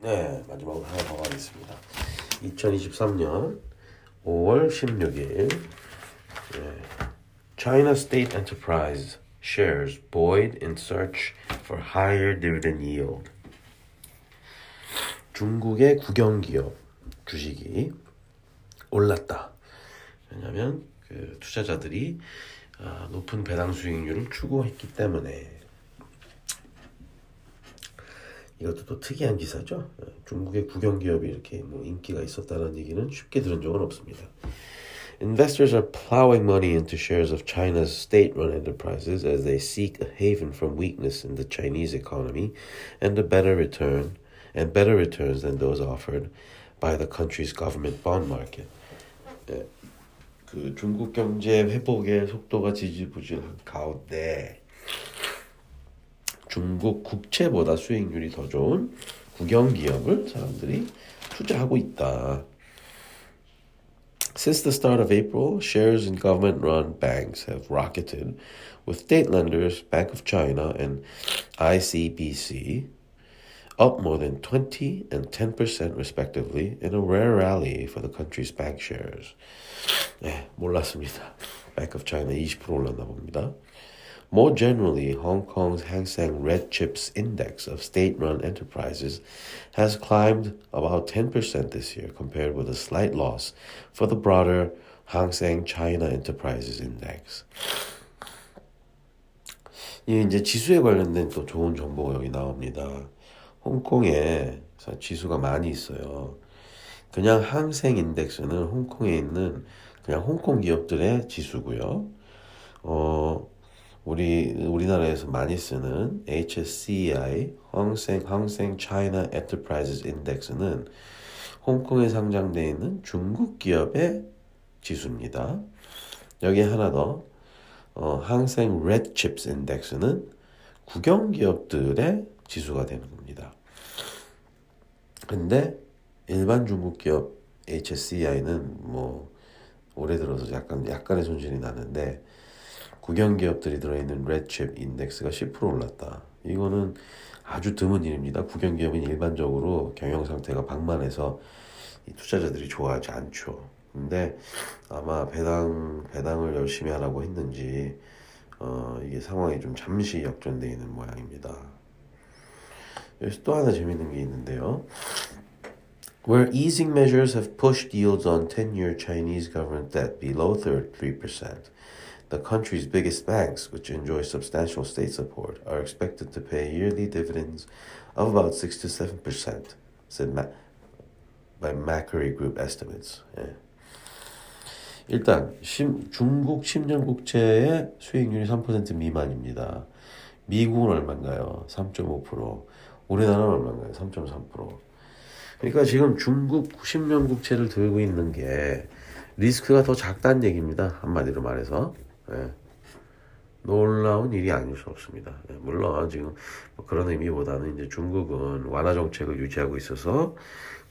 네, 마지막으로 하나 더 하겠습니다. 2023년 5월 16일 네. China State Enterprise shares buoyed in search for higher dividend yield. 중국의 국영기업 주식이 올랐다. 왜냐하면 그 투자자들이 높은 배당 수익률을 추구했기 때문에 이것도 또 특이한 기사죠. 중국의 국영 기업이 이렇게 뭐 인기가 있었다는 얘기는 쉽게 들은 적은 없습니다. Investors are plowing money into shares of China's state-run enterprises as they seek a haven from weakness in the Chinese economy and a better return and better returns than those offered by the country's government bond market. 네, 그 중국 경제 회복의 속도가 지지부진한 가운데 중국 국채보다 수익률이 더 좋은 국영 기업을 사람들이 투자하고 있다. Since the start of April, shares in government run banks have rocketed, with state lenders Bank of China and ICBC up more than 20 and 10% respectively in a rare rally for the country's bank shares. 네, 몰랐습니다. Bank of China 20% 올랐나 봅니다. More generally, Hong Kong's Hang Seng Red Chips Index of state-run enterprises has climbed about 10% this year compared with a slight loss for the broader Hang Seng China Enterprises Index. 이 이제 지수에 관련된 또 좋은 정보가 여기 나옵니다. 홍콩에 지수가 많이 있어요. 그냥 항생 인덱스는 홍콩에 있는 그냥 홍콩 기업들의 지수고요. 어, 우리 우리나라에서 많이 쓰는 HSCI 항생 항생 China Enterprises Index는 홍콩에 상장되어 있는 중국 기업의 지수입니다. 여기 하나 더 어, 항생 Red Chips Index는 국영 기업들의 지수가 되는 겁니다. 근데 일반 중국 기업 HSCI는 뭐 올해 들어서 약간 약간의 손실이 나는데 국영 기업들이 들어있는 레드칩 인덱스가 10% 올랐다. 이거는 아주 드문 일입니다. 국영 기업은 일반적으로 경영 상태가 방만해서 투자자들이 좋아하지 않죠. 근데 아마 배당 배당을 열심히 하라고 했는지 어, 이게 상황이 좀 잠시 역전되어 있는 모양입니다. 여기서 또 하나 재밌는 게 있는데요. Where easing measures have pushed yields on 10-year Chinese government debt below 3%, The country's biggest banks, which enjoy substantial state support, are expected to pay yearly dividends of about 6 to 7%, said Ma- by Macquarie Group estimates. 예. 일단 심, 중국 10년 국채의 수익률이 3% 미만입니다. 미국은 얼마인가요? 3.5%. 우리나라는 얼마인가요? 3.3%. 그러니까 지금 중국 10년 국채를 들고 있는 게 리스크가 더 작다는 얘기입니다. 한마디로 말해서. 예. 놀라운 일이 아닐 수 없습니다. 예. 물론 지금 뭐 그런 의미보다는 이제 중국은 완화 정책을 유지하고 있어서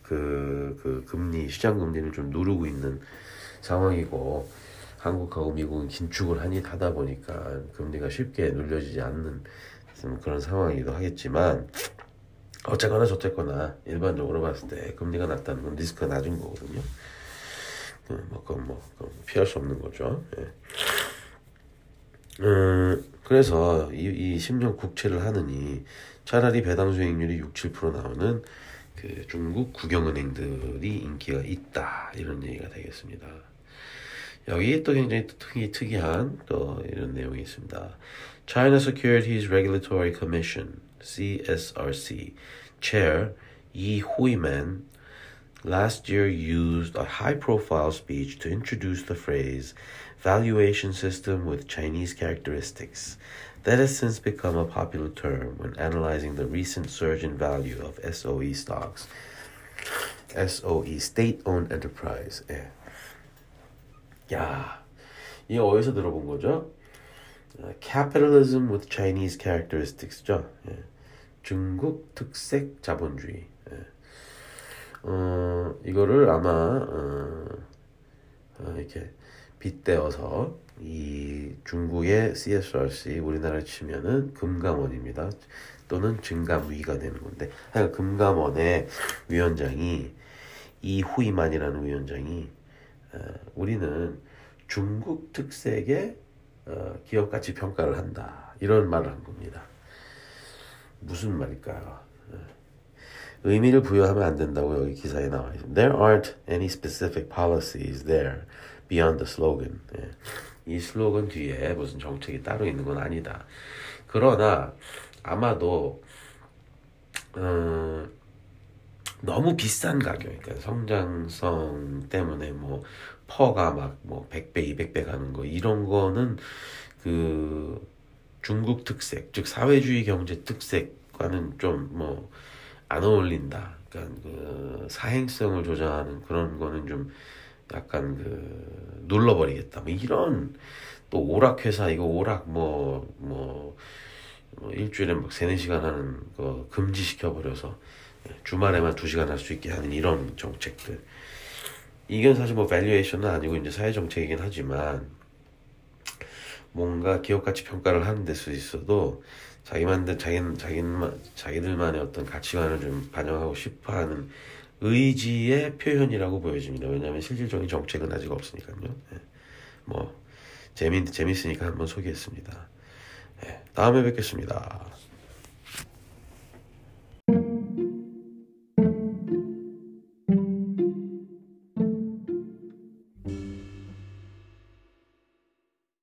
그, 그 금리 시장 금리를 좀 누르고 있는 상황이고 한국하고 미국은 긴축을 한이 하다 보니까 금리가 쉽게 눌려지지 않는 그런 상황이기도 하겠지만 어쨌거나 저쨌거나 일반적으로 봤을 때 금리가 낮다는 건 리스크가 낮은 거거든요. 음, 뭐 그건 뭐 피할 수 없는 거죠. 예. 음, 그래서 이, 이 10년 국채를 하느니 차라리 배당 수익률이 6, 7% 나오는 그 중국 국영은행들이 인기가 있다 이런 얘기가 되겠습니다. 여기 또 굉장히 특이, 특이한 또 이런 내용이 있습니다. China Securities Regulatory Commission (CSRC) Chair Huiman last year used a high-profile speech to introduce the phrase valuation system with Chinese characteristics that has since become a popular term when analyzing the recent surge in value of SOE stocks. SOE, state-owned enterprise. 예. 야, 이게 어디서 들어본 거죠? Capitalism with Chinese characteristics죠. 예. 중국 특색 자본주의. 예. 어, 이거를 아마 어, 어, 이렇게 빗대어서 이이 중국의 CSRC 우리나라 치면은 금감원입니다. 또는 증감위가 되는 건데 하여간 금감원의 위원장이 이후이만이라는 위원장이 어, 우리는 중국 특색의 어, 기업 가치 평가를 한다 이런 말을 한 겁니다. 무슨 말일까요? 어, 의미를 부여하면 안 된다고 여기 기사에 나와 있습니다. There aren't any specific policies there beyond the slogan. 예. 이 슬로건 뒤에 무슨 정책이 따로 있는 건 아니다. 그러나 아마도 어, 너무 비싼 가격, 그러니까 성장성 때문에 뭐 퍼가 막 뭐 100배, 200배 가는 거 이런 거는 그 중국 특색, 즉 사회주의 경제 특색과는 좀뭐 안 어울린다. 그러니까 그 사행성을 조장하는 그런 거는 좀 약간 그 눌러버리겠다. 뭐 이런 또 오락 회사 이거 오락 뭐뭐 뭐, 뭐 일주일에 막 세네 시간 하는 거 금지시켜 버려서 주말에만 두 시간 할 수 있게 하는 이런 정책들. 이건 사실 뭐 밸류에이션은 아니고 이제 사회 정책이긴 하지만 뭔가 기업 가치 평가를 하는 데수 있어도 자기만들 자기 자기만 자기들만의 어떤 가치관을 좀 반영하고 싶어하는 의지의 표현이라고 보여집니다. 왜냐하면 실질적인 정책은 아직 없으니까요. 네. 뭐 재미 재밌으니까 한번 소개했습니다. 네. 다음에 뵙겠습니다.